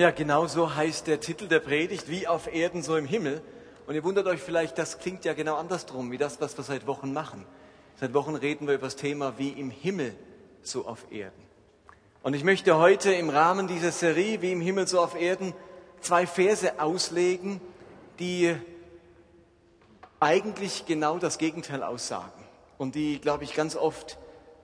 Ja, genau so heißt der Titel der Predigt, wie auf Erden, so im Himmel. Und ihr wundert euch vielleicht, das klingt ja genau andersrum, wie das, was wir seit Wochen machen. Seit Wochen reden wir über das Thema, wie im Himmel, so auf Erden. Und ich möchte heute im Rahmen dieser Serie, wie im Himmel, so auf Erden, zwei Verse auslegen, die eigentlich genau das Gegenteil aussagen und die, glaube ich, ganz oft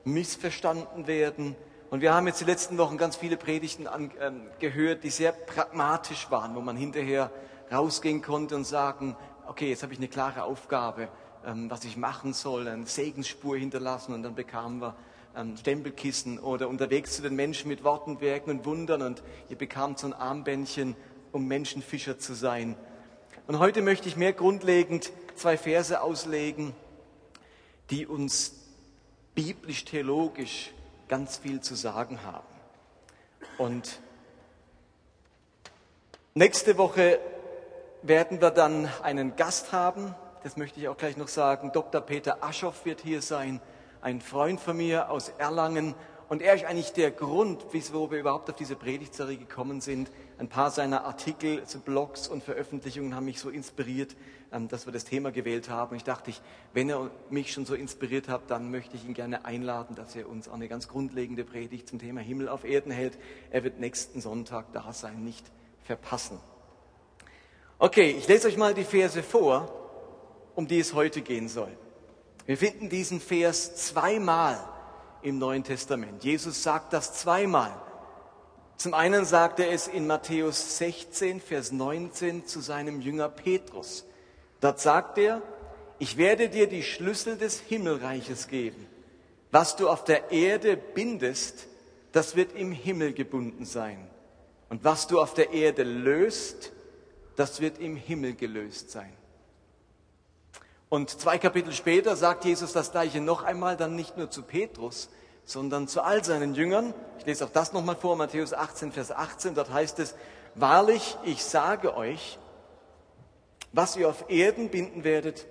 missverstanden werden und wir haben jetzt die letzten Wochen ganz viele Predigten an, äh, gehört, die sehr pragmatisch waren, wo man hinterher rausgehen konnte und sagen, okay, jetzt habe ich eine klare Aufgabe, ähm, was ich machen soll, eine Segensspur hinterlassen und dann bekamen wir ähm, Stempelkissen oder unterwegs zu den Menschen mit Worten, Werken und Wundern und ihr bekamt so ein Armbändchen, um Menschenfischer zu sein. Und heute möchte ich mehr grundlegend zwei Verse auslegen, die uns biblisch-theologisch ganz viel zu sagen haben. Und nächste Woche werden wir dann einen Gast haben. Das möchte ich auch gleich noch sagen. Dr. Peter Aschoff wird hier sein, ein Freund von mir aus Erlangen und er ist eigentlich der Grund, wieso wir überhaupt auf diese Predigtserie gekommen sind. Ein paar seiner Artikel, Blogs und Veröffentlichungen haben mich so inspiriert, ähm, dass wir das Thema gewählt haben. Ich dachte, wenn er mich schon so inspiriert hat, dann möchte ich ihn gerne einladen, dass er uns eine ganz grundlegende Predigt zum Thema Himmel auf Erden hält. Er wird nächsten Sonntag da sein, nicht verpassen. Okay, ich lese euch mal die Verse vor, um die es heute gehen soll. Wir finden diesen Vers zweimal im Neuen Testament. Jesus sagt das zweimal. Zum einen sagt er es in Matthäus 16, Vers 19 zu seinem Jünger Petrus. Dort sagt er, ich werde dir die Schlüssel des Himmelreiches geben. Was du auf der Erde bindest, das wird im Himmel gebunden sein. Und was du auf der Erde löst, das wird im Himmel gelöst sein. Und zwei Kapitel später sagt Jesus das gleiche noch einmal, dann nicht nur zu Petrus, sondern zu all seinen Jüngern. Ich lese auch das nochmal vor, Matthäus 18, Vers 18, dort heißt es, wahrlich, ich sage euch, was ihr auf Erden binden werdet,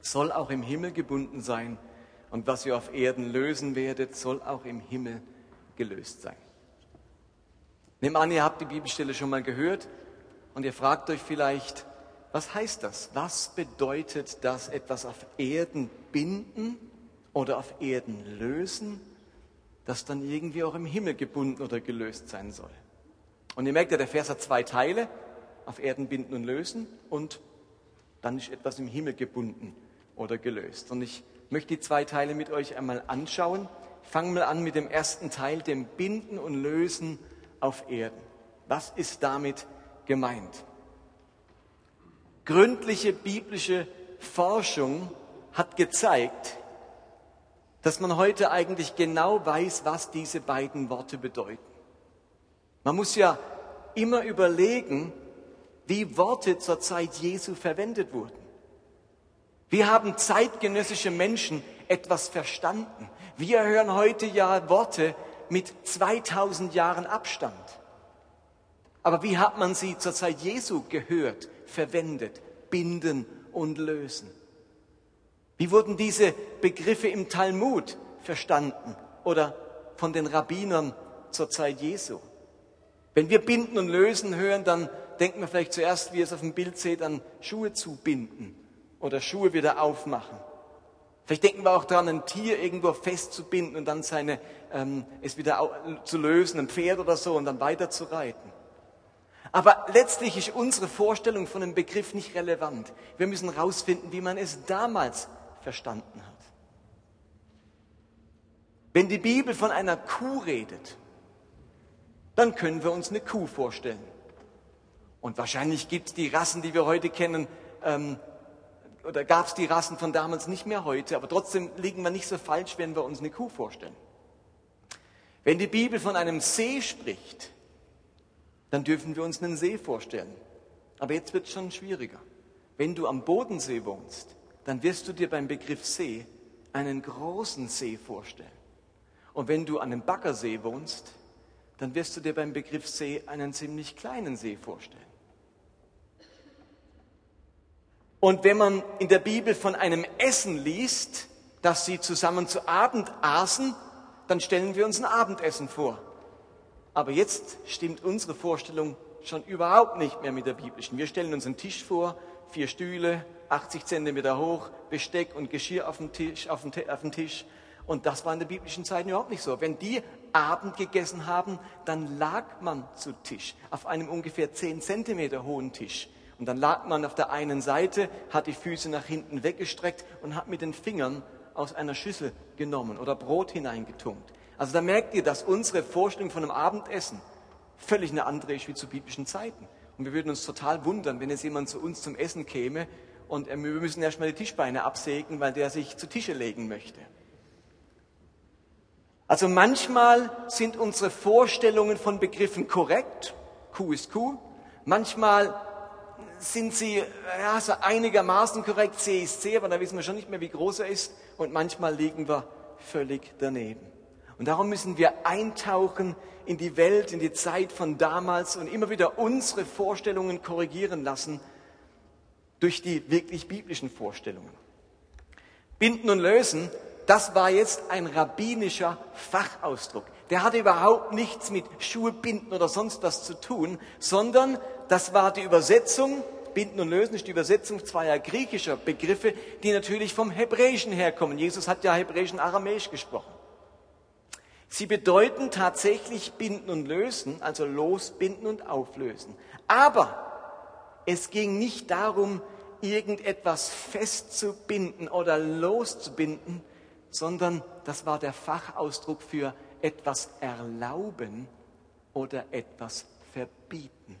soll auch im Himmel gebunden sein. Und was ihr auf Erden lösen werdet, soll auch im Himmel gelöst sein. Nehmen an, ihr habt die Bibelstelle schon mal gehört und ihr fragt euch vielleicht, was heißt das? Was bedeutet das, etwas auf Erden binden oder auf Erden lösen, das dann irgendwie auch im Himmel gebunden oder gelöst sein soll? Und ihr merkt ja, der Vers hat zwei Teile, auf Erden binden und lösen und dann ist etwas im Himmel gebunden oder gelöst. Und ich möchte die zwei Teile mit euch einmal anschauen. Ich fange mal an mit dem ersten Teil, dem Binden und Lösen auf Erden. Was ist damit gemeint? gründliche biblische Forschung hat gezeigt, dass man heute eigentlich genau weiß, was diese beiden Worte bedeuten. Man muss ja immer überlegen, wie Worte zur Zeit Jesu verwendet wurden. Wie haben zeitgenössische Menschen etwas verstanden? Wir hören heute ja Worte mit 2000 Jahren Abstand. Aber wie hat man sie zur Zeit Jesu gehört, verwendet, binden und lösen? Wie wurden diese Begriffe im Talmud verstanden oder von den Rabbinern zur Zeit Jesu? Wenn wir binden und lösen hören, dann denken wir vielleicht zuerst, wie es auf dem Bild seht, an Schuhe zubinden oder Schuhe wieder aufmachen. Vielleicht denken wir auch daran, ein Tier irgendwo festzubinden und dann seine, ähm, es wieder zu lösen, ein Pferd oder so und dann weiter zu reiten. Aber letztlich ist unsere Vorstellung von dem Begriff nicht relevant. Wir müssen herausfinden, wie man es damals verstanden hat. Wenn die Bibel von einer Kuh redet, dann können wir uns eine Kuh vorstellen. Und wahrscheinlich gibt es die Rassen, die wir heute kennen, ähm, oder gab es die Rassen von damals nicht mehr heute, aber trotzdem liegen wir nicht so falsch, wenn wir uns eine Kuh vorstellen. Wenn die Bibel von einem See spricht, dann dürfen wir uns einen See vorstellen. Aber jetzt wird es schon schwieriger. Wenn du am Bodensee wohnst, dann wirst du dir beim Begriff See einen großen See vorstellen. Und wenn du an einem Baggersee wohnst, dann wirst du dir beim Begriff See einen ziemlich kleinen See vorstellen. Und wenn man in der Bibel von einem Essen liest, das sie zusammen zu Abend aßen, dann stellen wir uns ein Abendessen vor. Aber jetzt stimmt unsere Vorstellung schon überhaupt nicht mehr mit der biblischen. Wir stellen uns einen Tisch vor, vier Stühle, 80 Zentimeter hoch, Besteck und Geschirr auf dem Tisch, auf dem, auf dem Tisch. Und das war in der biblischen Zeit überhaupt nicht so. Wenn die Abend gegessen haben, dann lag man zu Tisch auf einem ungefähr 10 Zentimeter hohen Tisch. Und dann lag man auf der einen Seite, hat die Füße nach hinten weggestreckt und hat mit den Fingern aus einer Schüssel genommen oder Brot hineingetunkt. Also da merkt ihr, dass unsere Vorstellung von einem Abendessen völlig eine andere ist wie zu biblischen Zeiten. Und wir würden uns total wundern, wenn jetzt jemand zu uns zum Essen käme und wir müssen erstmal die Tischbeine absägen, weil der sich zu Tische legen möchte. Also manchmal sind unsere Vorstellungen von Begriffen korrekt, Kuh ist Kuh, manchmal sind sie ja, so einigermaßen korrekt, C ist C, aber da wissen wir schon nicht mehr, wie groß er ist und manchmal liegen wir völlig daneben. Und darum müssen wir eintauchen in die Welt, in die Zeit von damals und immer wieder unsere Vorstellungen korrigieren lassen durch die wirklich biblischen Vorstellungen. Binden und lösen, das war jetzt ein rabbinischer Fachausdruck. Der hatte überhaupt nichts mit Schuhe binden oder sonst was zu tun, sondern das war die Übersetzung, binden und lösen ist die Übersetzung zweier griechischer Begriffe, die natürlich vom Hebräischen herkommen. Jesus hat ja Hebräisch und Aramäisch gesprochen. Sie bedeuten tatsächlich binden und lösen, also losbinden und auflösen. Aber es ging nicht darum, irgendetwas festzubinden oder loszubinden, sondern das war der Fachausdruck für etwas erlauben oder etwas verbieten.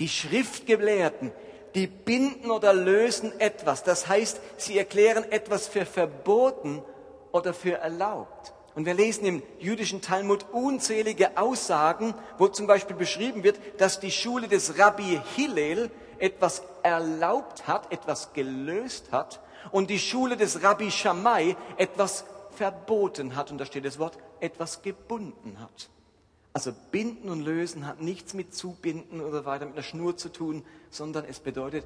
Die Schriftgelehrten, die binden oder lösen etwas. Das heißt, sie erklären etwas für verboten oder für erlaubt. Und wir lesen im jüdischen Talmud unzählige Aussagen, wo zum Beispiel beschrieben wird, dass die Schule des Rabbi Hillel etwas erlaubt hat, etwas gelöst hat und die Schule des Rabbi Shammai etwas verboten hat. Und da steht das Wort, etwas gebunden hat. Also binden und lösen hat nichts mit zubinden oder weiter mit einer Schnur zu tun, sondern es bedeutet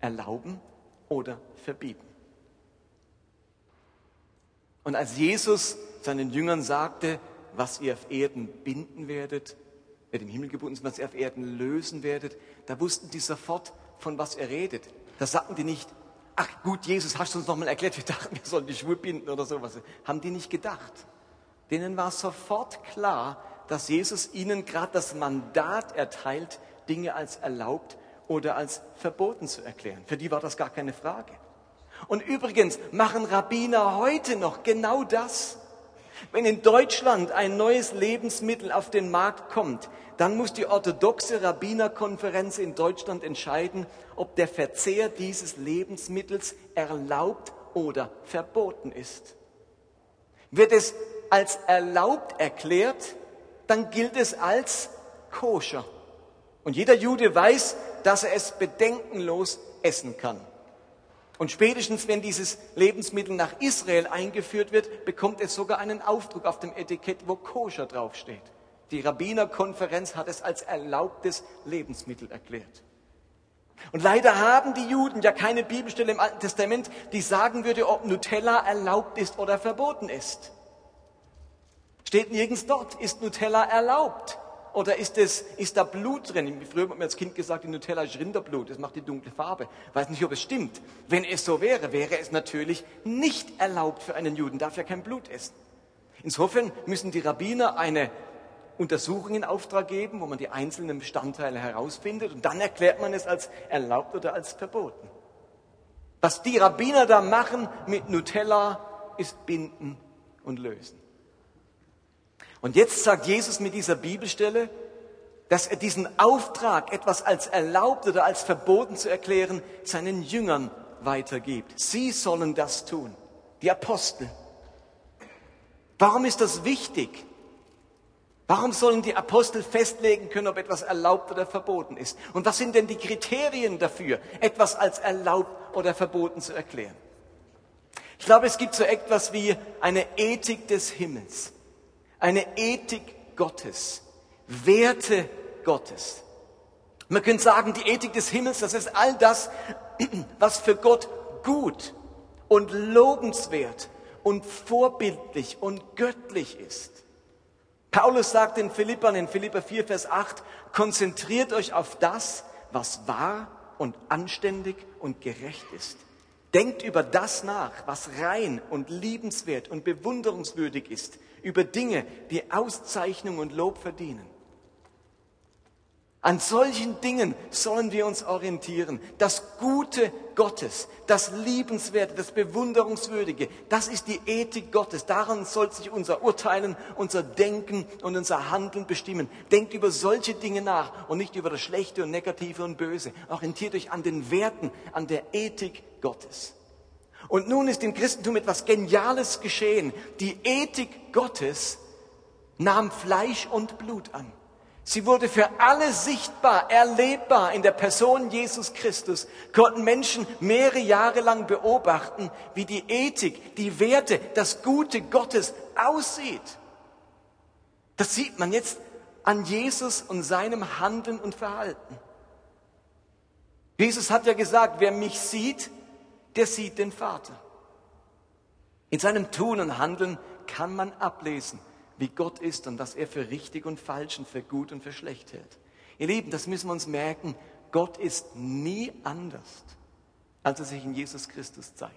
erlauben oder verbieten. Und als Jesus seinen Jüngern sagte, was ihr auf Erden binden werdet, wird im Himmel gebunden ist, was ihr auf Erden lösen werdet, da wussten die sofort, von was er redet. Da sagten die nicht, ach gut, Jesus, hast du uns nochmal erklärt, wir dachten, wir sollen die Schuhe binden oder sowas. Haben die nicht gedacht. Denen war sofort klar, dass Jesus ihnen gerade das Mandat erteilt, Dinge als erlaubt oder als verboten zu erklären. Für die war das gar keine Frage. Und übrigens machen Rabbiner heute noch genau das. Wenn in Deutschland ein neues Lebensmittel auf den Markt kommt, dann muss die orthodoxe Rabbinerkonferenz in Deutschland entscheiden, ob der Verzehr dieses Lebensmittels erlaubt oder verboten ist. Wird es als erlaubt erklärt, dann gilt es als koscher. Und jeder Jude weiß, dass er es bedenkenlos essen kann. Und spätestens, wenn dieses Lebensmittel nach Israel eingeführt wird, bekommt es sogar einen Aufdruck auf dem Etikett, wo koscher draufsteht. Die Rabbinerkonferenz hat es als erlaubtes Lebensmittel erklärt. Und leider haben die Juden ja keine Bibelstelle im Alten Testament, die sagen würde, ob Nutella erlaubt ist oder verboten ist. Steht nirgends dort, ist Nutella erlaubt? Oder ist, es, ist da Blut drin? Früher hat mir als Kind gesagt, die Nutella ist Rinderblut, das macht die dunkle Farbe. Weiß nicht, ob es stimmt. Wenn es so wäre, wäre es natürlich nicht erlaubt für einen Juden, darf ja kein Blut essen. Insofern müssen die Rabbiner eine Untersuchung in Auftrag geben, wo man die einzelnen Bestandteile herausfindet und dann erklärt man es als erlaubt oder als verboten. Was die Rabbiner da machen mit Nutella, ist binden und lösen. Und jetzt sagt Jesus mit dieser Bibelstelle, dass er diesen Auftrag, etwas als erlaubt oder als verboten zu erklären, seinen Jüngern weitergibt. Sie sollen das tun, die Apostel. Warum ist das wichtig? Warum sollen die Apostel festlegen können, ob etwas erlaubt oder verboten ist? Und was sind denn die Kriterien dafür, etwas als erlaubt oder verboten zu erklären? Ich glaube, es gibt so etwas wie eine Ethik des Himmels eine Ethik Gottes, Werte Gottes. Man könnte sagen, die Ethik des Himmels, das ist all das, was für Gott gut und lobenswert und vorbildlich und göttlich ist. Paulus sagt in Philippern, in Philipper 4, Vers 8, konzentriert euch auf das, was wahr und anständig und gerecht ist. Denkt über das nach, was rein und liebenswert und bewunderungswürdig ist, über Dinge, die Auszeichnung und Lob verdienen. An solchen Dingen sollen wir uns orientieren. Das Gute Gottes, das Liebenswerte, das Bewunderungswürdige, das ist die Ethik Gottes. Daran soll sich unser Urteilen, unser Denken und unser Handeln bestimmen. Denkt über solche Dinge nach und nicht über das Schlechte und Negative und Böse. Orientiert euch an den Werten, an der Ethik Gottes. Und nun ist im Christentum etwas Geniales geschehen. Die Ethik Gottes nahm Fleisch und Blut an. Sie wurde für alle sichtbar, erlebbar in der Person Jesus Christus. Konnten Menschen mehrere Jahre lang beobachten, wie die Ethik, die Werte, das Gute Gottes aussieht. Das sieht man jetzt an Jesus und seinem Handeln und Verhalten. Jesus hat ja gesagt, wer mich sieht, der sieht den Vater. In seinem Tun und Handeln kann man ablesen, wie Gott ist und was er für richtig und falsch und für gut und für schlecht hält. Ihr Lieben, das müssen wir uns merken. Gott ist nie anders, als er sich in Jesus Christus zeigt.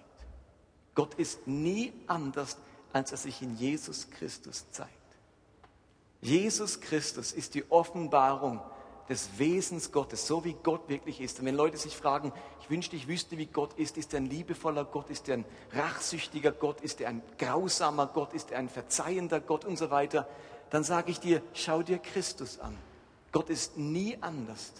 Gott ist nie anders, als er sich in Jesus Christus zeigt. Jesus Christus ist die Offenbarung des Wesens Gottes, so wie Gott wirklich ist. Und wenn Leute sich fragen, ich wünschte, ich wüsste, wie Gott ist, ist er ein liebevoller Gott, ist er ein rachsüchtiger Gott, ist er ein grausamer Gott, ist er ein verzeihender Gott und so weiter, dann sage ich dir, schau dir Christus an. Gott ist nie anders,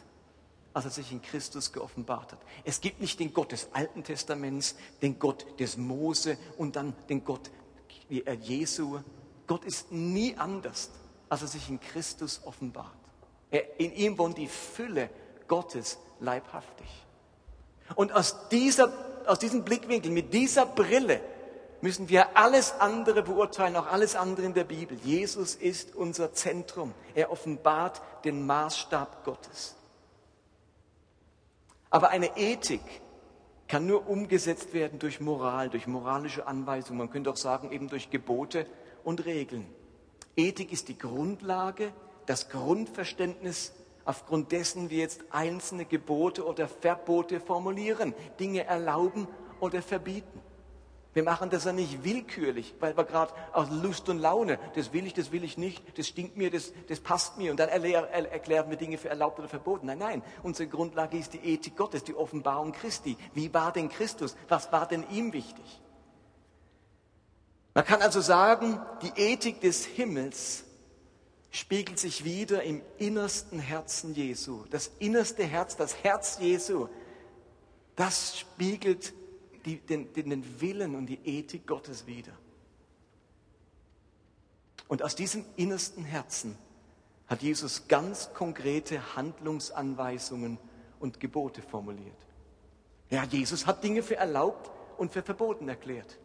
als er sich in Christus geoffenbart hat. Es gibt nicht den Gott des Alten Testaments, den Gott des Mose und dann den Gott Jesu. Gott ist nie anders, als er sich in Christus offenbart. In ihm wohnt die Fülle Gottes leibhaftig. Und aus, dieser, aus diesem Blickwinkel, mit dieser Brille, müssen wir alles andere beurteilen, auch alles andere in der Bibel. Jesus ist unser Zentrum. Er offenbart den Maßstab Gottes. Aber eine Ethik kann nur umgesetzt werden durch Moral, durch moralische Anweisungen. Man könnte auch sagen, eben durch Gebote und Regeln. Ethik ist die Grundlage das Grundverständnis, aufgrund dessen wir jetzt einzelne Gebote oder Verbote formulieren, Dinge erlauben oder verbieten. Wir machen das ja nicht willkürlich, weil wir gerade aus Lust und Laune, das will ich, das will ich nicht, das stinkt mir, das, das passt mir und dann erklären wir Dinge für erlaubt oder verboten. Nein, nein, unsere Grundlage ist die Ethik Gottes, die Offenbarung Christi. Wie war denn Christus? Was war denn ihm wichtig? Man kann also sagen, die Ethik des Himmels spiegelt sich wieder im innersten Herzen Jesu. Das innerste Herz, das Herz Jesu, das spiegelt die, den, den Willen und die Ethik Gottes wieder. Und aus diesem innersten Herzen hat Jesus ganz konkrete Handlungsanweisungen und Gebote formuliert. Ja, Jesus hat Dinge für erlaubt und für verboten erklärt.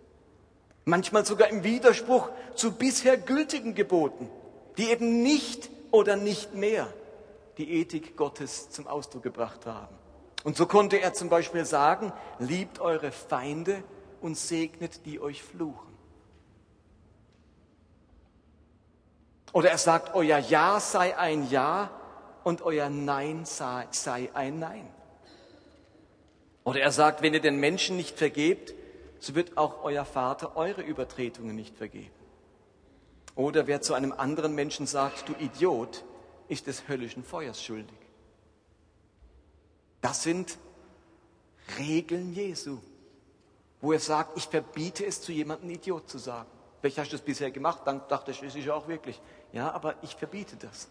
Manchmal sogar im Widerspruch zu bisher gültigen Geboten die eben nicht oder nicht mehr die Ethik Gottes zum Ausdruck gebracht haben. Und so konnte er zum Beispiel sagen, liebt eure Feinde und segnet die euch fluchen. Oder er sagt, euer Ja sei ein Ja und euer Nein sei, ein Nein. Oder er sagt, wenn ihr den Menschen nicht vergebt, so wird auch euer Vater eure Übertretungen nicht vergeben. Oder wer zu einem anderen Menschen sagt, du Idiot, ist des höllischen Feuers schuldig. Das sind Regeln Jesu, wo er sagt, ich verbiete es zu jemandem Idiot zu sagen. Vielleicht hast du das bisher gemacht, dann dachte ich, das ist ja auch wirklich. Ja, aber ich verbiete das.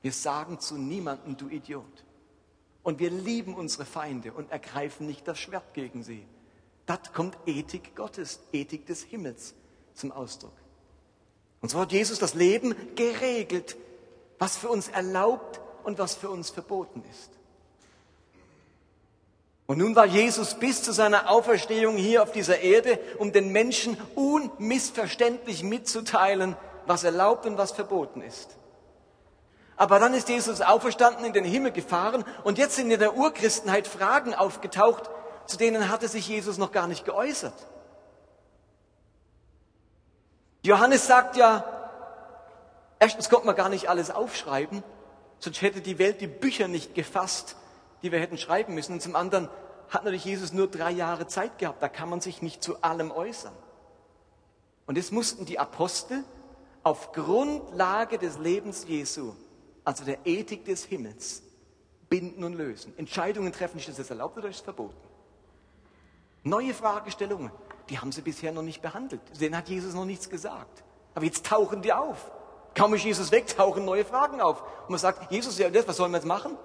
Wir sagen zu niemandem, du Idiot. Und wir lieben unsere Feinde und ergreifen nicht das Schwert gegen sie. Das kommt Ethik Gottes, Ethik des Himmels zum Ausdruck. Und so hat Jesus das Leben geregelt, was für uns erlaubt und was für uns verboten ist. Und nun war Jesus bis zu seiner Auferstehung hier auf dieser Erde, um den Menschen unmissverständlich mitzuteilen, was erlaubt und was verboten ist. Aber dann ist Jesus auferstanden, in den Himmel gefahren und jetzt sind in der Urchristenheit Fragen aufgetaucht, zu denen hatte sich Jesus noch gar nicht geäußert. Johannes sagt ja, Erstens konnte man gar nicht alles aufschreiben, sonst hätte die Welt die Bücher nicht gefasst, die wir hätten schreiben müssen. Und zum anderen hat natürlich Jesus nur drei Jahre Zeit gehabt, da kann man sich nicht zu allem äußern. Und es mussten die Apostel auf Grundlage des Lebens Jesu, also der Ethik des Himmels, binden und lösen. Entscheidungen treffen, ist das erlaubt oder ist es verboten? Neue Fragestellungen, die haben sie bisher noch nicht behandelt. Denen hat Jesus noch nichts gesagt. Aber jetzt tauchen die auf. Kaum ist Jesus weg, tauchen neue Fragen auf. Und man sagt, Jesus, ja, was sollen wir jetzt machen?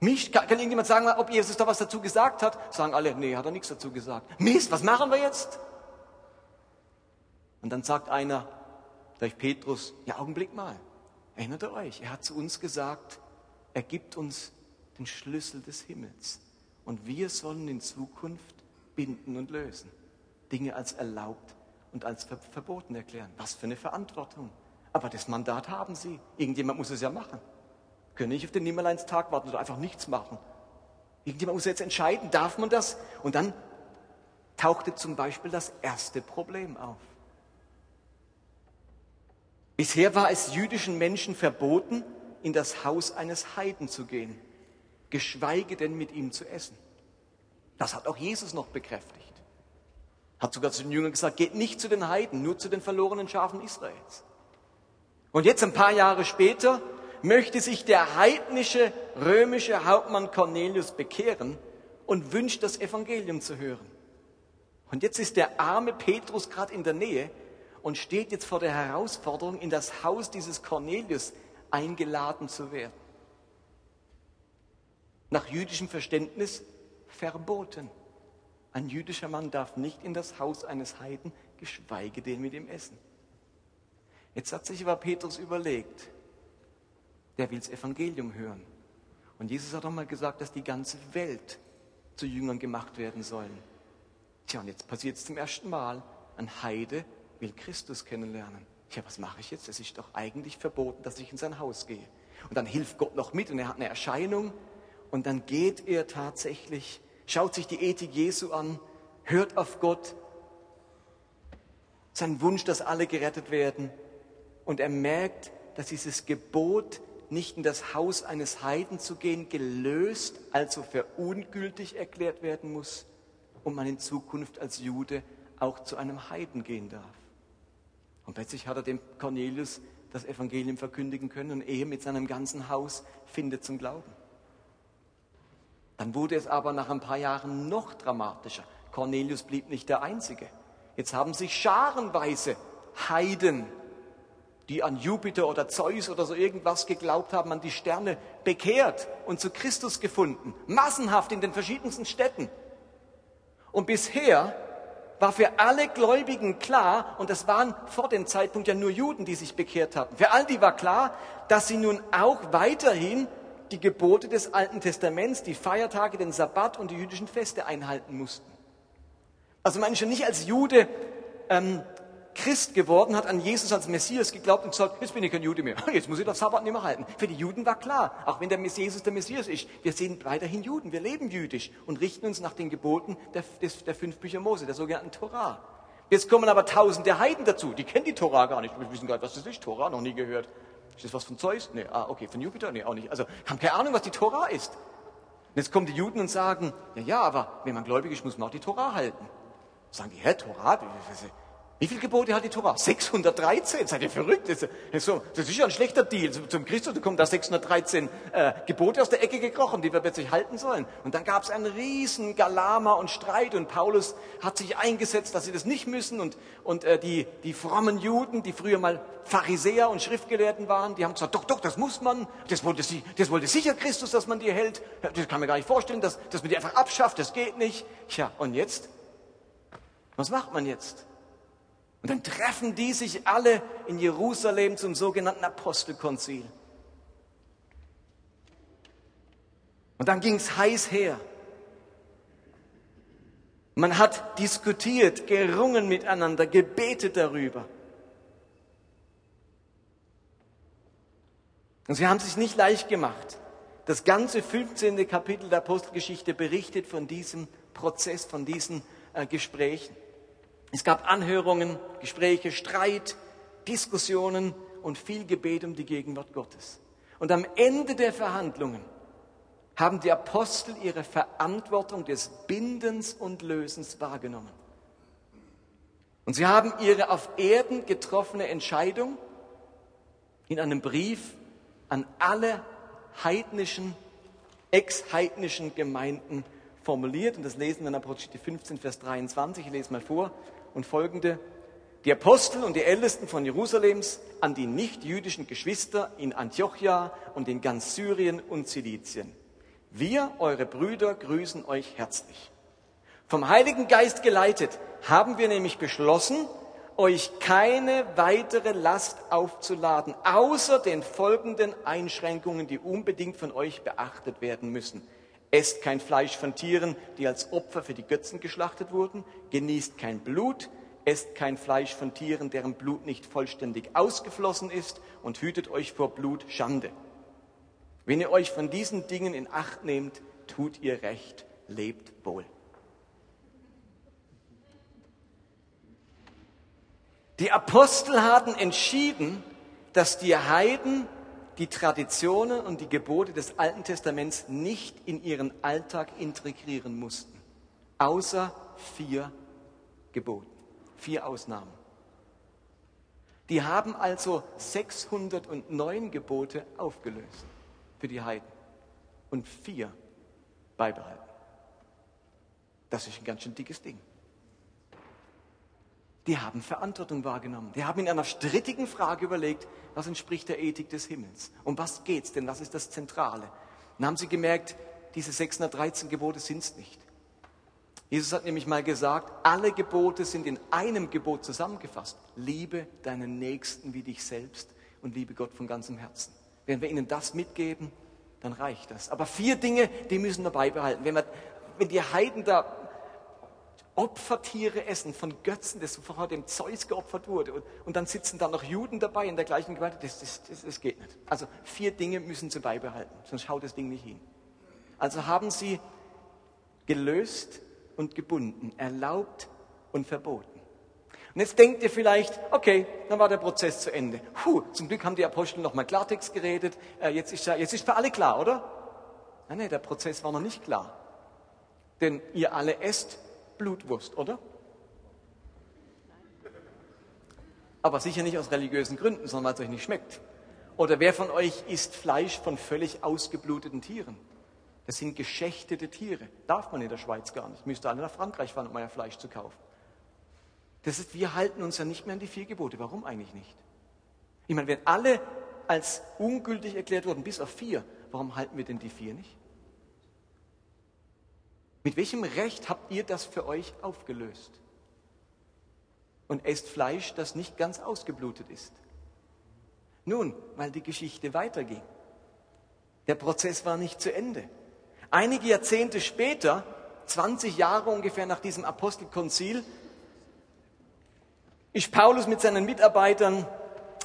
Mich, kann, kann irgendjemand sagen, ob Jesus da was dazu gesagt hat? Sagen alle, nee, hat er nichts dazu gesagt. Mist, was machen wir jetzt? Und dann sagt einer, vielleicht Petrus, ja, Augenblick mal, erinnert ihr euch, er hat zu uns gesagt, er gibt uns den Schlüssel des Himmels. Und wir sollen in Zukunft binden und lösen. Dinge als erlaubt und als verboten erklären. Was für eine Verantwortung. Aber das Mandat haben sie. Irgendjemand muss es ja machen. Können nicht auf den Nimmerleinstag warten oder einfach nichts machen. Irgendjemand muss jetzt entscheiden, darf man das? Und dann tauchte zum Beispiel das erste Problem auf. Bisher war es jüdischen Menschen verboten, in das Haus eines Heiden zu gehen, geschweige denn mit ihm zu essen. Das hat auch Jesus noch bekräftigt. Hat sogar zu den Jüngern gesagt, geht nicht zu den Heiden, nur zu den verlorenen Schafen Israels. Und jetzt ein paar Jahre später möchte sich der heidnische römische Hauptmann Cornelius bekehren und wünscht das Evangelium zu hören. Und jetzt ist der arme Petrus gerade in der Nähe und steht jetzt vor der Herausforderung, in das Haus dieses Cornelius eingeladen zu werden. Nach jüdischem Verständnis verboten. Ein jüdischer Mann darf nicht in das Haus eines Heiden, geschweige denn mit ihm essen. Jetzt hat sich aber Petrus überlegt, der will das Evangelium hören. Und Jesus hat auch mal gesagt, dass die ganze Welt zu Jüngern gemacht werden sollen. Tja, und jetzt passiert es zum ersten Mal. Ein Heide will Christus kennenlernen. Ja, was mache ich jetzt? Es ist doch eigentlich verboten, dass ich in sein Haus gehe. Und dann hilft Gott noch mit und er hat eine Erscheinung und dann geht er tatsächlich, schaut sich die Ethik Jesu an, hört auf Gott, sein Wunsch, dass alle gerettet werden und er merkt, dass dieses Gebot, nicht in das Haus eines Heiden zu gehen, gelöst, also für ungültig erklärt werden muss und man in Zukunft als Jude auch zu einem Heiden gehen darf. Und plötzlich hat er dem Cornelius das Evangelium verkündigen können und er mit seinem ganzen Haus findet zum Glauben. Dann wurde es aber nach ein paar Jahren noch dramatischer. Cornelius blieb nicht der Einzige. Jetzt haben sich scharenweise Heiden, die an Jupiter oder Zeus oder so irgendwas geglaubt haben, an die Sterne, bekehrt und zu Christus gefunden. Massenhaft in den verschiedensten Städten. Und bisher war für alle Gläubigen klar, und das waren vor dem Zeitpunkt ja nur Juden, die sich bekehrt hatten, für all die war klar, dass sie nun auch weiterhin die Gebote des Alten Testaments, die Feiertage, den Sabbat und die jüdischen Feste einhalten mussten. Also man ist schon nicht als Jude ähm, Christ geworden, hat an Jesus als Messias geglaubt und gesagt, jetzt bin ich kein Jude mehr, jetzt muss ich das Sabbat nicht mehr halten. Für die Juden war klar, auch wenn der Jesus der Messias ist, wir sind weiterhin Juden, wir leben jüdisch und richten uns nach den Geboten der, des, der fünf Bücher Mose, der sogenannten Torah. Jetzt kommen aber tausende Heiden dazu, die kennen die Torah gar nicht, wir wissen gar nicht, was das ist, Torah, noch nie gehört. Ist das was von Zeus? Nee, ah, okay, von Jupiter? Nee, auch nicht. Also, haben keine Ahnung, was die Torah ist. Und jetzt kommen die Juden und sagen, ja, ja, aber wenn man gläubig ist, muss man auch die Torah halten. Sagen die, hä, Torah? Wie viele Gebote hat die Tora? 613. Seid ihr verrückt? Das ist, ja ein schlechter Deal. Zum Christus da kommen da 613 äh, Gebote aus der Ecke gekrochen, die wir plötzlich halten sollen. Und dann gab es einen riesen Galama und Streit und Paulus hat sich eingesetzt, dass sie das nicht müssen. Und, und äh, die, die frommen Juden, die früher mal Pharisäer und Schriftgelehrten waren, die haben gesagt, doch, doch, das muss man. Das wollte, sie, das wollte sicher Christus, dass man die hält. Das kann man gar nicht vorstellen, dass, dass man die einfach abschafft. Das geht nicht. Tja, und jetzt? Was macht man jetzt? Und dann treffen die sich alle in Jerusalem zum sogenannten Apostelkonzil. Und dann ging es heiß her. Man hat diskutiert, gerungen miteinander, gebetet darüber. Und sie haben sich nicht leicht gemacht. Das ganze 15. Kapitel der Apostelgeschichte berichtet von diesem Prozess, von diesen äh, Gesprächen. Es gab Anhörungen, Gespräche, Streit, Diskussionen und viel Gebet um die Gegenwart Gottes. Und am Ende der Verhandlungen haben die Apostel ihre Verantwortung des Bindens und Lösens wahrgenommen. Und sie haben ihre auf Erden getroffene Entscheidung in einem Brief an alle heidnischen, ex-heidnischen Gemeinden formuliert. Und das lesen wir in Apostel 15, Vers 23. Ich lese mal vor. Und folgende. Die Apostel und die Ältesten von Jerusalems an die nichtjüdischen Geschwister in Antiochia und in ganz Syrien und Zilizien. Wir, eure Brüder, grüßen euch herzlich. Vom Heiligen Geist geleitet haben wir nämlich beschlossen, euch keine weitere Last aufzuladen, außer den folgenden Einschränkungen, die unbedingt von euch beachtet werden müssen. Esst kein Fleisch von Tieren, die als Opfer für die Götzen geschlachtet wurden, genießt kein Blut, esst kein Fleisch von Tieren, deren Blut nicht vollständig ausgeflossen ist und hütet euch vor Blutschande. Wenn ihr euch von diesen Dingen in Acht nehmt, tut ihr recht, lebt wohl. Die Apostel hatten entschieden, dass die Heiden die Traditionen und die Gebote des Alten Testaments nicht in ihren Alltag integrieren mussten, außer vier Geboten, vier Ausnahmen. Die haben also 609 Gebote aufgelöst für die Heiden und vier beibehalten. Das ist ein ganz schön dickes Ding. Die haben Verantwortung wahrgenommen. Die haben in einer strittigen Frage überlegt, was entspricht der Ethik des Himmels? Um was geht's denn? Was ist das Zentrale? Dann haben sie gemerkt, diese 613 Gebote sind es nicht. Jesus hat nämlich mal gesagt, alle Gebote sind in einem Gebot zusammengefasst. Liebe deinen Nächsten wie dich selbst und liebe Gott von ganzem Herzen. Wenn wir ihnen das mitgeben, dann reicht das. Aber vier Dinge, die müssen wir beibehalten. Wenn, wir, wenn die Heiden da Opfertiere essen von Götzen, das vorher dem Zeus geopfert wurde, und, und dann sitzen da noch Juden dabei in der gleichen Gemeinde, das, das, das, das geht nicht. Also vier Dinge müssen sie beibehalten, sonst schaut das Ding nicht hin. Also haben sie gelöst und gebunden, erlaubt und verboten. Und jetzt denkt ihr vielleicht, okay, dann war der Prozess zu Ende. Puh, zum Glück haben die Apostel noch mal Klartext geredet. Äh, jetzt, ist, jetzt ist für alle klar, oder? Nein, nein, der Prozess war noch nicht klar. Denn ihr alle esst Blutwurst, oder? Aber sicher nicht aus religiösen Gründen, sondern weil es euch nicht schmeckt. Oder wer von euch isst Fleisch von völlig ausgebluteten Tieren? Das sind geschächtete Tiere. Darf man in der Schweiz gar nicht. Müsste alle nach Frankreich fahren, um euer Fleisch zu kaufen. Das ist, wir halten uns ja nicht mehr an die vier Gebote. Warum eigentlich nicht? Ich meine, wenn alle als ungültig erklärt wurden, bis auf vier, warum halten wir denn die vier nicht? Mit welchem Recht habt ihr das für euch aufgelöst? Und esst Fleisch, das nicht ganz ausgeblutet ist. Nun, weil die Geschichte weiterging. Der Prozess war nicht zu Ende. Einige Jahrzehnte später, 20 Jahre ungefähr nach diesem Apostelkonzil, ist Paulus mit seinen Mitarbeitern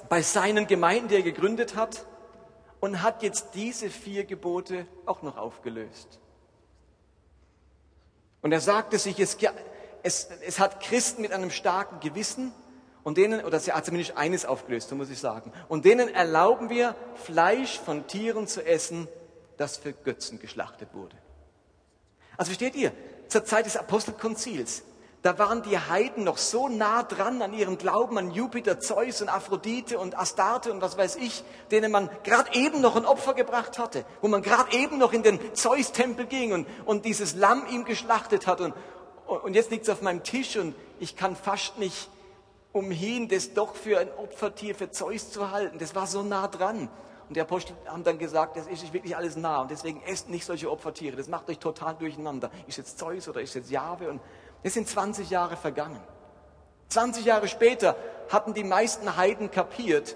bei seinen Gemeinden, die er gegründet hat, und hat jetzt diese vier Gebote auch noch aufgelöst. Und er sagte sich, es, es, es hat Christen mit einem starken Gewissen und denen, oder er hat zumindest eines aufgelöst, so muss ich sagen, und denen erlauben wir, Fleisch von Tieren zu essen, das für Götzen geschlachtet wurde. Also versteht ihr, zur Zeit des Apostelkonzils da waren die Heiden noch so nah dran an ihrem Glauben an Jupiter, Zeus und Aphrodite und Astarte und was weiß ich, denen man gerade eben noch ein Opfer gebracht hatte, wo man gerade eben noch in den Zeus-Tempel ging und, und dieses Lamm ihm geschlachtet hat und, und jetzt liegt es auf meinem Tisch und ich kann fast nicht umhin, das doch für ein Opfertier für Zeus zu halten. Das war so nah dran. Und die Apostel haben dann gesagt, das ist wirklich alles nah und deswegen esst nicht solche Opfertiere. Das macht euch total durcheinander. Ist jetzt Zeus oder ist jetzt Jahwe? Und es sind 20 Jahre vergangen. 20 Jahre später hatten die meisten Heiden kapiert,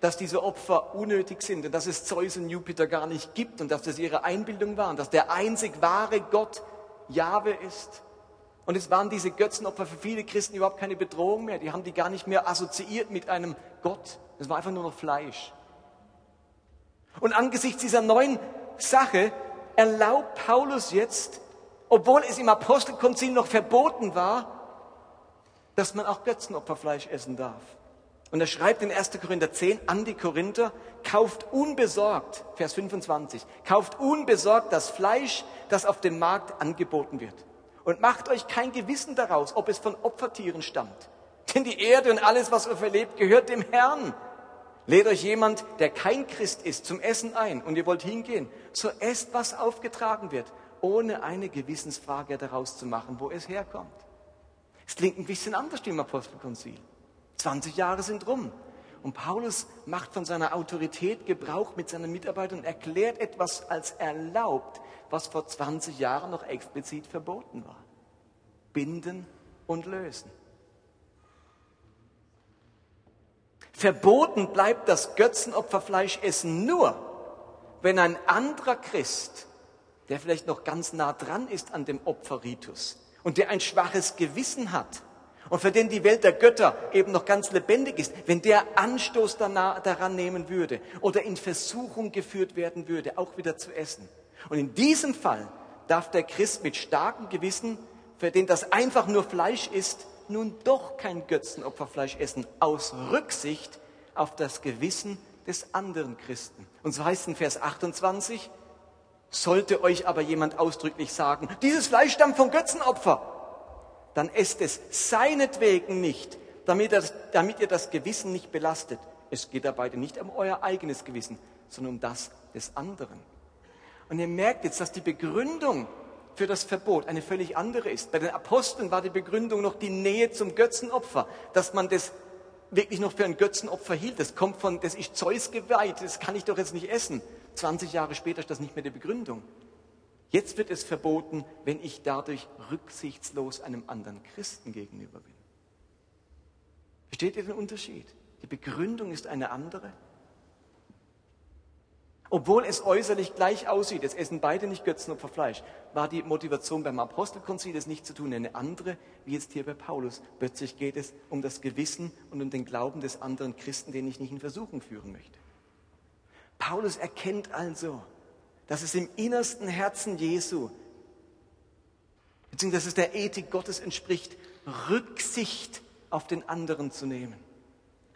dass diese Opfer unnötig sind und dass es Zeus und Jupiter gar nicht gibt und dass das ihre Einbildung waren, dass der einzig wahre Gott Jahwe ist. Und es waren diese Götzenopfer für viele Christen überhaupt keine Bedrohung mehr. Die haben die gar nicht mehr assoziiert mit einem Gott. Es war einfach nur noch Fleisch. Und angesichts dieser neuen Sache erlaubt Paulus jetzt obwohl es im Apostelkonzil noch verboten war, dass man auch Götzenopferfleisch essen darf. Und er schreibt in 1. Korinther 10 an die Korinther, kauft unbesorgt, Vers 25, kauft unbesorgt das Fleisch, das auf dem Markt angeboten wird. Und macht euch kein Gewissen daraus, ob es von Opfertieren stammt. Denn die Erde und alles, was ihr verlebt, gehört dem Herrn. Lädt euch jemand, der kein Christ ist, zum Essen ein und ihr wollt hingehen, so esst, was aufgetragen wird, ohne eine Gewissensfrage daraus zu machen, wo es herkommt. Es klingt ein bisschen anders im Apostelkonzil. 20 Jahre sind rum. Und Paulus macht von seiner Autorität Gebrauch mit seinen Mitarbeitern und erklärt etwas als erlaubt, was vor 20 Jahren noch explizit verboten war. Binden und lösen. Verboten bleibt das Götzenopferfleischessen nur, wenn ein anderer Christ, der vielleicht noch ganz nah dran ist an dem Opferritus und der ein schwaches Gewissen hat, und für den die Welt der Götter eben noch ganz lebendig ist, wenn der Anstoß daran nehmen würde oder in Versuchung geführt werden würde, auch wieder zu essen. Und in diesem Fall darf der Christ mit starkem Gewissen, für den das einfach nur Fleisch ist, nun doch kein Götzenopferfleisch essen, aus Rücksicht auf das Gewissen des anderen Christen. Und so heißt es in Vers 28, sollte euch aber jemand ausdrücklich sagen, dieses Fleisch stammt vom Götzenopfer, dann esst es seinetwegen nicht, damit, das, damit ihr das Gewissen nicht belastet. Es geht dabei nicht um euer eigenes Gewissen, sondern um das des anderen. Und ihr merkt jetzt, dass die Begründung für das Verbot eine völlig andere ist. Bei den Aposteln war die Begründung noch die Nähe zum Götzenopfer, dass man das wirklich noch für ein Götzenopfer hielt. Das kommt von, das ist Zeus geweiht, das kann ich doch jetzt nicht essen. 20 Jahre später ist das nicht mehr die Begründung. Jetzt wird es verboten, wenn ich dadurch rücksichtslos einem anderen Christen gegenüber bin. Versteht ihr den Unterschied? Die Begründung ist eine andere. Obwohl es äußerlich gleich aussieht, es essen beide nicht Götzenopfer Fleisch, war die Motivation beim Apostelkonzil, es nicht zu tun, eine andere, wie jetzt hier bei Paulus. Plötzlich geht es um das Gewissen und um den Glauben des anderen Christen, den ich nicht in Versuchung führen möchte. Paulus erkennt also, dass es im innersten Herzen Jesu, beziehungsweise dass es der Ethik Gottes entspricht, Rücksicht auf den anderen zu nehmen.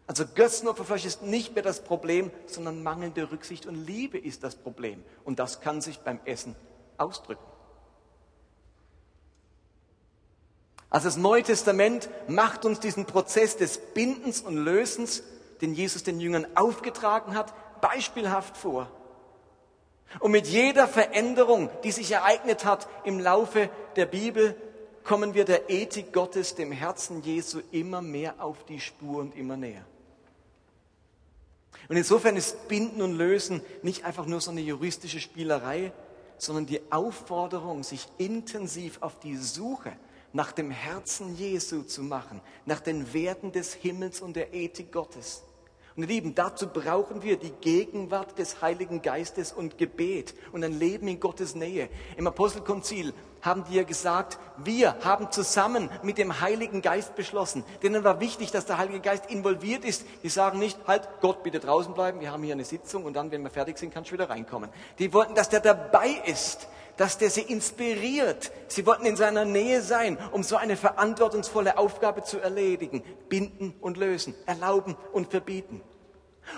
Also Götzenopferfleisch ist nicht mehr das Problem, sondern mangelnde Rücksicht und Liebe ist das Problem. Und das kann sich beim Essen ausdrücken. Also das Neue Testament macht uns diesen Prozess des Bindens und Lösens, den Jesus den Jüngern aufgetragen hat, beispielhaft vor. Und mit jeder Veränderung, die sich ereignet hat im Laufe der Bibel, kommen wir der Ethik Gottes, dem Herzen Jesu, immer mehr auf die Spur und immer näher. Und insofern ist Binden und Lösen nicht einfach nur so eine juristische Spielerei, sondern die Aufforderung, sich intensiv auf die Suche nach dem Herzen Jesu zu machen, nach den Werten des Himmels und der Ethik Gottes. Und ihr Lieben, dazu brauchen wir die Gegenwart des Heiligen Geistes und Gebet und ein Leben in Gottes Nähe. Im Apostelkonzil haben die ja gesagt, wir haben zusammen mit dem Heiligen Geist beschlossen. Denen war wichtig, dass der Heilige Geist involviert ist. Die sagen nicht, halt, Gott, bitte draußen bleiben, wir haben hier eine Sitzung und dann, wenn wir fertig sind, kannst du wieder reinkommen. Die wollten, dass der dabei ist, dass der sie inspiriert. Sie wollten in seiner Nähe sein, um so eine verantwortungsvolle Aufgabe zu erledigen. Binden und lösen, erlauben und verbieten.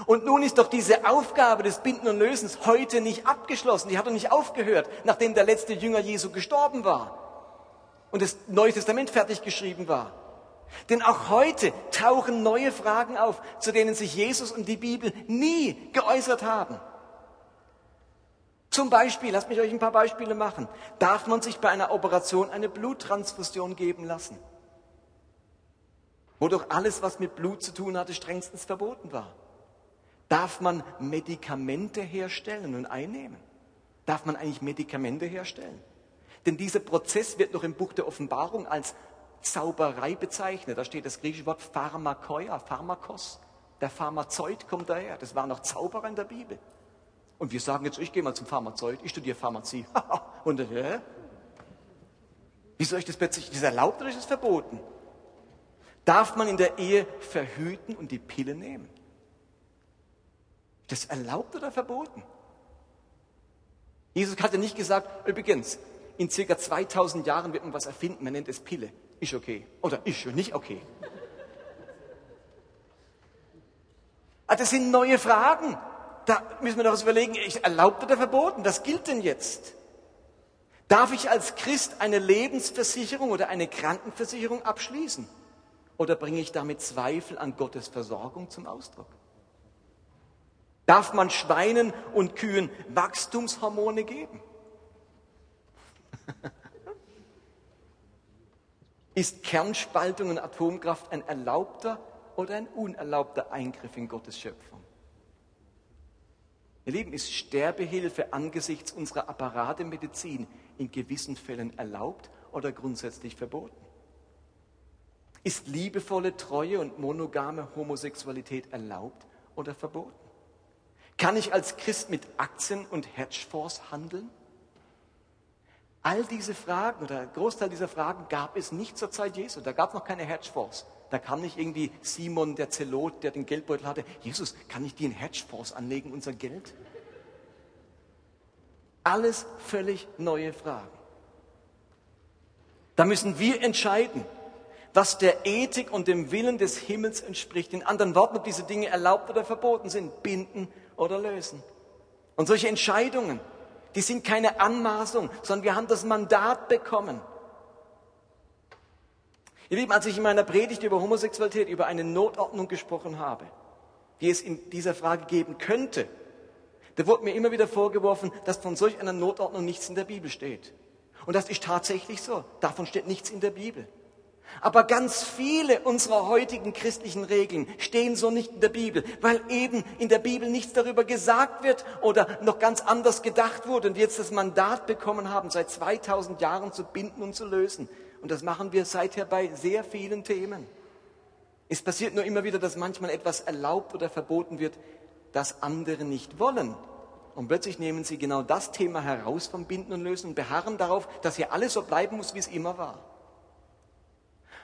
Und nun ist doch diese Aufgabe des Binden und Lösens heute nicht abgeschlossen. Die hat doch nicht aufgehört, nachdem der letzte Jünger Jesu gestorben war und das Neue Testament fertig geschrieben war. Denn auch heute tauchen neue Fragen auf, zu denen sich Jesus und die Bibel nie geäußert haben. Zum Beispiel, lasst mich euch ein paar Beispiele machen. Darf man sich bei einer Operation eine Bluttransfusion geben lassen? Wo doch alles, was mit Blut zu tun hatte, strengstens verboten war. Darf man Medikamente herstellen und einnehmen? Darf man eigentlich Medikamente herstellen? Denn dieser Prozess wird noch im Buch der Offenbarung als Zauberei bezeichnet. Da steht das griechische Wort Pharmakoia, Pharmakos. Der Pharmazeut kommt daher. Das waren noch Zauberer in der Bibel. Und wir sagen jetzt, ich gehe mal zum Pharmazeut, ich studiere Pharmazie. Und äh, wie soll ich das plötzlich, ist das erlaubt oder ist es verboten? Darf man in der Ehe verhüten und die Pille nehmen? Das erlaubt oder verboten? Jesus hatte nicht gesagt, übrigens, in circa 2000 Jahren wird man was erfinden, man nennt es Pille. Ist okay. Oder ist schon nicht okay. das sind neue Fragen. Da müssen wir doch was überlegen, erlaubt oder verboten? Was gilt denn jetzt? Darf ich als Christ eine Lebensversicherung oder eine Krankenversicherung abschließen? Oder bringe ich damit Zweifel an Gottes Versorgung zum Ausdruck? Darf man Schweinen und Kühen Wachstumshormone geben? Ist Kernspaltung und Atomkraft ein erlaubter oder ein unerlaubter Eingriff in Gottes Schöpfung? Ihr Lieben, ist Sterbehilfe angesichts unserer Apparatemedizin in gewissen Fällen erlaubt oder grundsätzlich verboten? Ist liebevolle Treue und monogame Homosexualität erlaubt oder verboten? Kann ich als Christ mit Aktien und Hedgefonds handeln? All diese Fragen oder Großteil dieser Fragen gab es nicht zur Zeit Jesu. Da gab es noch keine Hedgefonds. Da kam nicht irgendwie Simon der Zelot, der den Geldbeutel hatte. Jesus, kann ich die in Hedgefonds anlegen, unser Geld? Alles völlig neue Fragen. Da müssen wir entscheiden, was der Ethik und dem Willen des Himmels entspricht. In anderen Worten, ob diese Dinge erlaubt oder verboten sind, binden oder lösen. Und solche Entscheidungen, die sind keine Anmaßung, sondern wir haben das Mandat bekommen. Ihr Lieben, als ich in meiner Predigt über Homosexualität, über eine Notordnung gesprochen habe, die es in dieser Frage geben könnte, da wurde mir immer wieder vorgeworfen, dass von solch einer Notordnung nichts in der Bibel steht. Und das ist tatsächlich so. Davon steht nichts in der Bibel. Aber ganz viele unserer heutigen christlichen Regeln stehen so nicht in der Bibel, weil eben in der Bibel nichts darüber gesagt wird oder noch ganz anders gedacht wurde und wir jetzt das Mandat bekommen haben, seit 2000 Jahren zu binden und zu lösen. Und das machen wir seither bei sehr vielen Themen. Es passiert nur immer wieder, dass manchmal etwas erlaubt oder verboten wird, das andere nicht wollen. Und plötzlich nehmen sie genau das Thema heraus vom Binden und Lösen und beharren darauf, dass hier alles so bleiben muss, wie es immer war.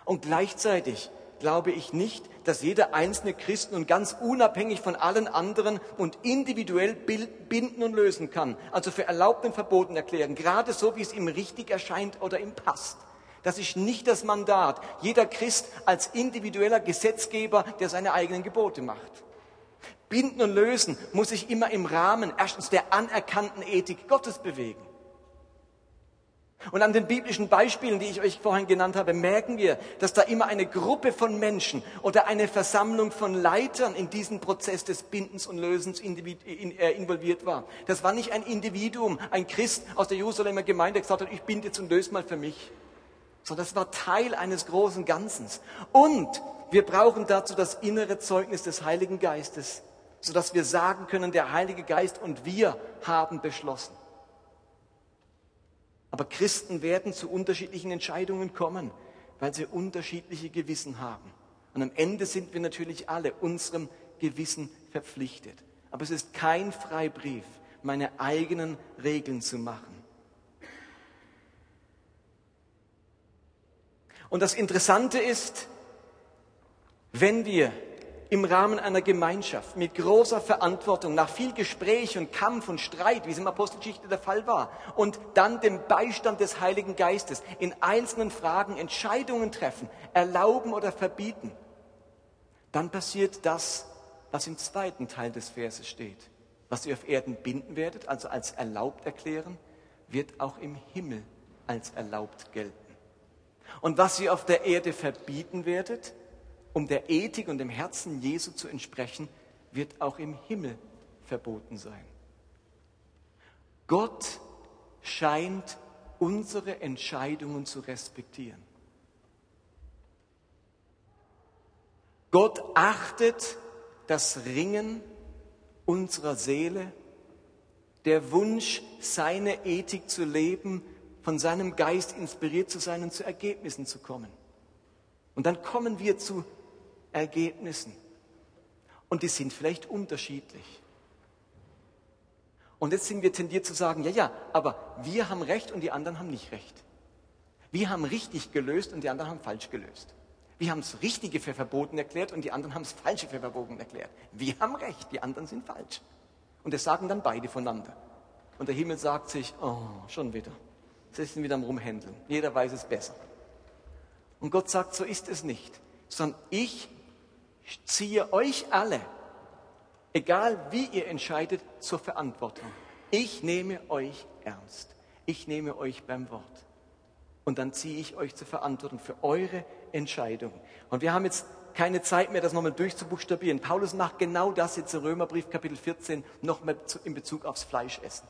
Und gleichzeitig glaube ich nicht, dass jeder einzelne Christen und ganz unabhängig von allen anderen und individuell binden und lösen kann, also für erlaubt und verboten erklären, gerade so, wie es ihm richtig erscheint oder ihm passt. Das ist nicht das Mandat. Jeder Christ als individueller Gesetzgeber, der seine eigenen Gebote macht. Binden und lösen muss sich immer im Rahmen erstens der anerkannten Ethik Gottes bewegen. Und an den biblischen Beispielen, die ich euch vorhin genannt habe, merken wir, dass da immer eine Gruppe von Menschen oder eine Versammlung von Leitern in diesen Prozess des Bindens und Lösens äh, involviert war. Das war nicht ein Individuum, ein Christ aus der Jerusalemer Gemeinde, der gesagt hat, ich binde jetzt und löse mal für mich, sondern das war Teil eines großen Ganzen. Und wir brauchen dazu das innere Zeugnis des Heiligen Geistes, sodass wir sagen können, der Heilige Geist und wir haben beschlossen. Aber Christen werden zu unterschiedlichen Entscheidungen kommen, weil sie unterschiedliche Gewissen haben. Und am Ende sind wir natürlich alle unserem Gewissen verpflichtet. Aber es ist kein Freibrief, meine eigenen Regeln zu machen. Und das Interessante ist, wenn wir im Rahmen einer Gemeinschaft mit großer Verantwortung, nach viel Gespräch und Kampf und Streit, wie es im Apostelgeschichte der Fall war, und dann dem Beistand des Heiligen Geistes in einzelnen Fragen Entscheidungen treffen, erlauben oder verbieten, dann passiert das, was im zweiten Teil des Verses steht. Was ihr auf Erden binden werdet, also als erlaubt erklären, wird auch im Himmel als erlaubt gelten. Und was ihr auf der Erde verbieten werdet, um der Ethik und dem Herzen Jesu zu entsprechen, wird auch im Himmel verboten sein. Gott scheint unsere Entscheidungen zu respektieren. Gott achtet das Ringen unserer Seele, der Wunsch, seine Ethik zu leben, von seinem Geist inspiriert zu sein und zu Ergebnissen zu kommen. Und dann kommen wir zu Ergebnissen. Und die sind vielleicht unterschiedlich. Und jetzt sind wir tendiert zu sagen, ja, ja, aber wir haben Recht und die anderen haben nicht Recht. Wir haben richtig gelöst und die anderen haben falsch gelöst. Wir haben das Richtige für verboten erklärt und die anderen haben das Falsche für verboten erklärt. Wir haben Recht, die anderen sind falsch. Und das sagen dann beide voneinander. Und der Himmel sagt sich, oh, schon wieder. Sie sind wieder am Rumhändeln. Jeder weiß es besser. Und Gott sagt, so ist es nicht. Sondern ich ziehe euch alle egal wie ihr entscheidet, zur Verantwortung. Ich nehme euch ernst. Ich nehme euch beim Wort. Und dann ziehe ich euch zur Verantwortung für eure Entscheidung. Und wir haben jetzt keine Zeit mehr, das nochmal durchzubuchstabieren. Paulus macht genau das jetzt im Römerbrief Kapitel 14 nochmal in Bezug aufs Fleischessen.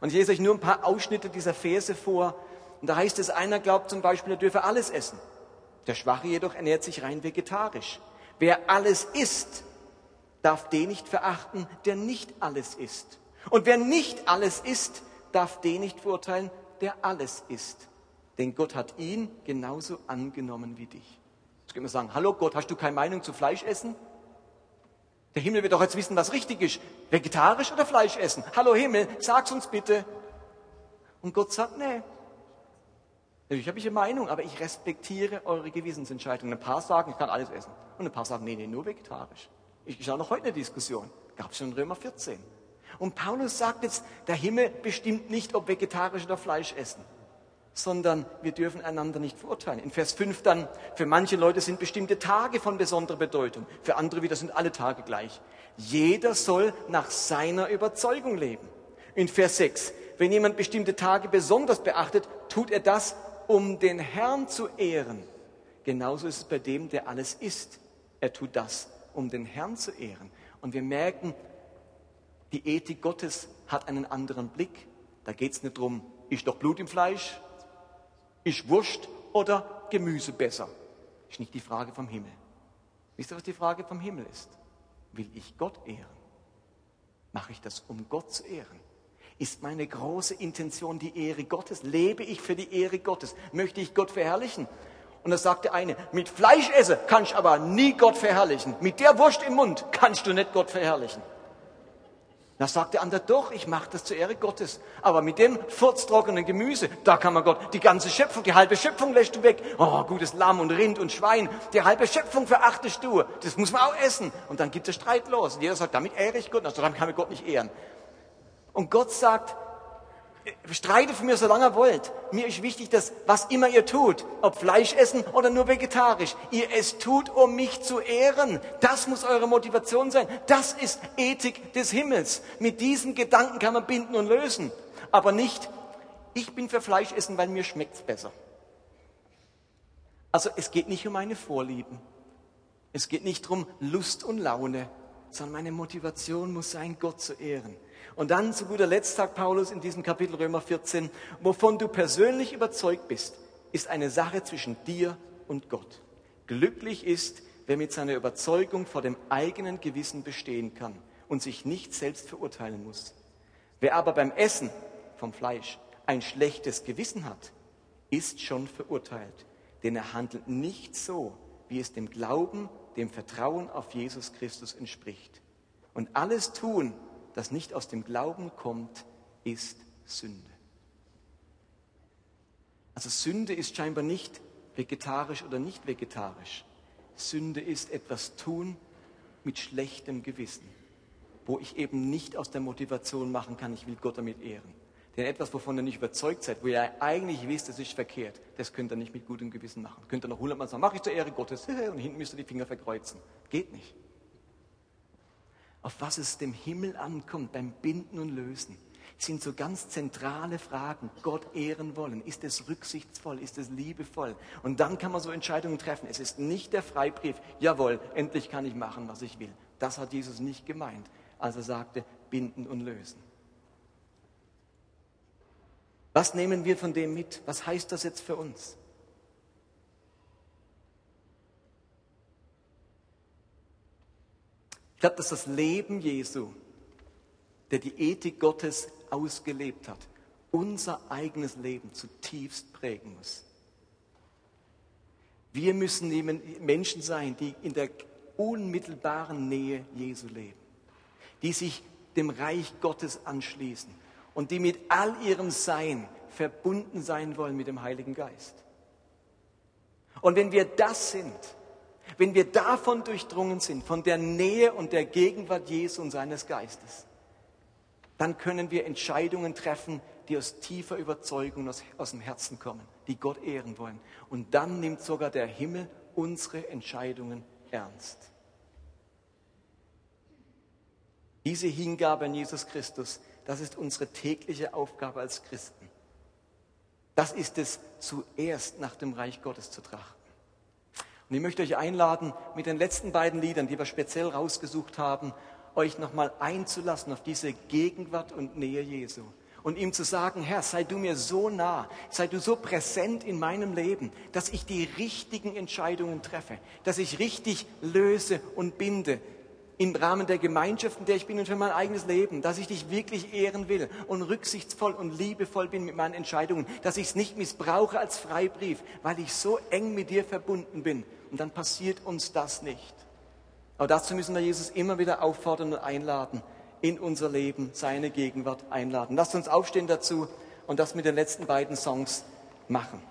Und ich lese euch nur ein paar Ausschnitte dieser Verse vor. Und da heißt es, einer glaubt zum Beispiel, er dürfe alles essen. Der Schwache jedoch ernährt sich rein vegetarisch. Wer alles isst, darf den nicht verachten, der nicht alles isst. Und wer nicht alles isst, darf den nicht verurteilen, der alles isst. Denn Gott hat ihn genauso angenommen wie dich. Jetzt können wir sagen, hallo Gott, hast du keine Meinung zu Fleisch essen? Der Himmel wird doch jetzt wissen, was richtig ist. Vegetarisch oder Fleisch essen? Hallo Himmel, sag's uns bitte. Und Gott sagt, nee. Ich habe eine Meinung, aber ich respektiere eure Gewissensentscheidungen. Ein paar sagen, ich kann alles essen. Und ein paar sagen, nee, nee, nur vegetarisch. Ich schaue noch heute eine Diskussion. Gab es schon in Römer 14. Und Paulus sagt jetzt, der Himmel bestimmt nicht, ob vegetarisch oder Fleisch essen sondern wir dürfen einander nicht verurteilen. In Vers 5 dann, für manche Leute sind bestimmte Tage von besonderer Bedeutung, für andere wieder sind alle Tage gleich. Jeder soll nach seiner Überzeugung leben. In Vers 6, wenn jemand bestimmte Tage besonders beachtet, tut er das, um den Herrn zu ehren. Genauso ist es bei dem, der alles isst. Er tut das, um den Herrn zu ehren. Und wir merken, die Ethik Gottes hat einen anderen Blick. Da geht es nicht darum, ist doch Blut im Fleisch, ist Wurst oder Gemüse besser? Ist nicht die Frage vom Himmel. Wisst ihr, was die Frage vom Himmel ist? Will ich Gott ehren? Mache ich das, um Gott zu ehren? Ist meine große Intention die Ehre Gottes? Lebe ich für die Ehre Gottes? Möchte ich Gott verherrlichen? Und da sagte eine, mit Fleisch esse kannst du aber nie Gott verherrlichen. Mit der Wurst im Mund kannst du nicht Gott verherrlichen. Da sagt der andere, doch, ich mache das zur Ehre Gottes. Aber mit dem furztrockenen Gemüse, da kann man Gott, die ganze Schöpfung, die halbe Schöpfung lässt du weg. Oh, gutes Lamm und Rind und Schwein, die halbe Schöpfung verachtest du. Das muss man auch essen. Und dann gibt es Streit los. Und jeder sagt, damit ehre ich Gott. Also damit kann man Gott nicht ehren. Und Gott sagt, Streitet für mir, solange ihr wollt. Mir ist wichtig, dass was immer ihr tut, ob Fleisch essen oder nur vegetarisch, ihr es tut, um mich zu ehren. Das muss eure Motivation sein. Das ist Ethik des Himmels. Mit diesen Gedanken kann man binden und lösen. Aber nicht, ich bin für Fleisch essen, weil mir schmeckt's besser. Also es geht nicht um meine Vorlieben. Es geht nicht darum Lust und Laune, sondern meine Motivation muss sein, Gott zu ehren. Und dann zu guter Letzt sagt Paulus in diesem Kapitel Römer 14, wovon du persönlich überzeugt bist, ist eine Sache zwischen dir und Gott. Glücklich ist, wer mit seiner Überzeugung vor dem eigenen Gewissen bestehen kann und sich nicht selbst verurteilen muss. Wer aber beim Essen vom Fleisch ein schlechtes Gewissen hat, ist schon verurteilt, denn er handelt nicht so, wie es dem Glauben, dem Vertrauen auf Jesus Christus entspricht. Und alles tun, das nicht aus dem Glauben kommt, ist Sünde. Also Sünde ist scheinbar nicht vegetarisch oder nicht vegetarisch. Sünde ist etwas tun mit schlechtem Gewissen, wo ich eben nicht aus der Motivation machen kann, ich will Gott damit ehren. Denn etwas, wovon ihr nicht überzeugt seid, wo ihr eigentlich wisst, das ist verkehrt, das könnt ihr nicht mit gutem Gewissen machen. Könnt ihr noch hundertmal sagen, mach ich zur Ehre Gottes, und hinten müsst ihr die Finger verkreuzen. Geht nicht auf was es dem Himmel ankommt beim Binden und Lösen, sind so ganz zentrale Fragen. Gott ehren wollen. Ist es rücksichtsvoll? Ist es liebevoll? Und dann kann man so Entscheidungen treffen. Es ist nicht der Freibrief. Jawohl, endlich kann ich machen, was ich will. Das hat Jesus nicht gemeint, als er sagte, binden und lösen. Was nehmen wir von dem mit? Was heißt das jetzt für uns? Glaube, dass das Leben Jesu, der die Ethik Gottes ausgelebt hat, unser eigenes Leben zutiefst prägen muss. Wir müssen Menschen sein, die in der unmittelbaren Nähe Jesu leben, die sich dem Reich Gottes anschließen und die mit all ihrem Sein verbunden sein wollen mit dem Heiligen Geist. Und wenn wir das sind, wenn wir davon durchdrungen sind, von der Nähe und der Gegenwart Jesu und seines Geistes, dann können wir Entscheidungen treffen, die aus tiefer Überzeugung aus, aus dem Herzen kommen, die Gott ehren wollen. Und dann nimmt sogar der Himmel unsere Entscheidungen ernst. Diese Hingabe an Jesus Christus, das ist unsere tägliche Aufgabe als Christen. Das ist es, zuerst nach dem Reich Gottes zu trachten. Und ich möchte euch einladen, mit den letzten beiden Liedern, die wir speziell rausgesucht haben, euch nochmal einzulassen auf diese Gegenwart und Nähe Jesu. Und ihm zu sagen, Herr, sei du mir so nah, sei du so präsent in meinem Leben, dass ich die richtigen Entscheidungen treffe, dass ich richtig löse und binde, im Rahmen der Gemeinschaft, in der ich bin und für mein eigenes Leben, dass ich dich wirklich ehren will und rücksichtsvoll und liebevoll bin mit meinen Entscheidungen, dass ich es nicht missbrauche als Freibrief, weil ich so eng mit dir verbunden bin. Und dann passiert uns das nicht. Aber dazu müssen wir Jesus immer wieder auffordern und einladen, in unser Leben seine Gegenwart einladen. Lasst uns aufstehen dazu und das mit den letzten beiden Songs machen.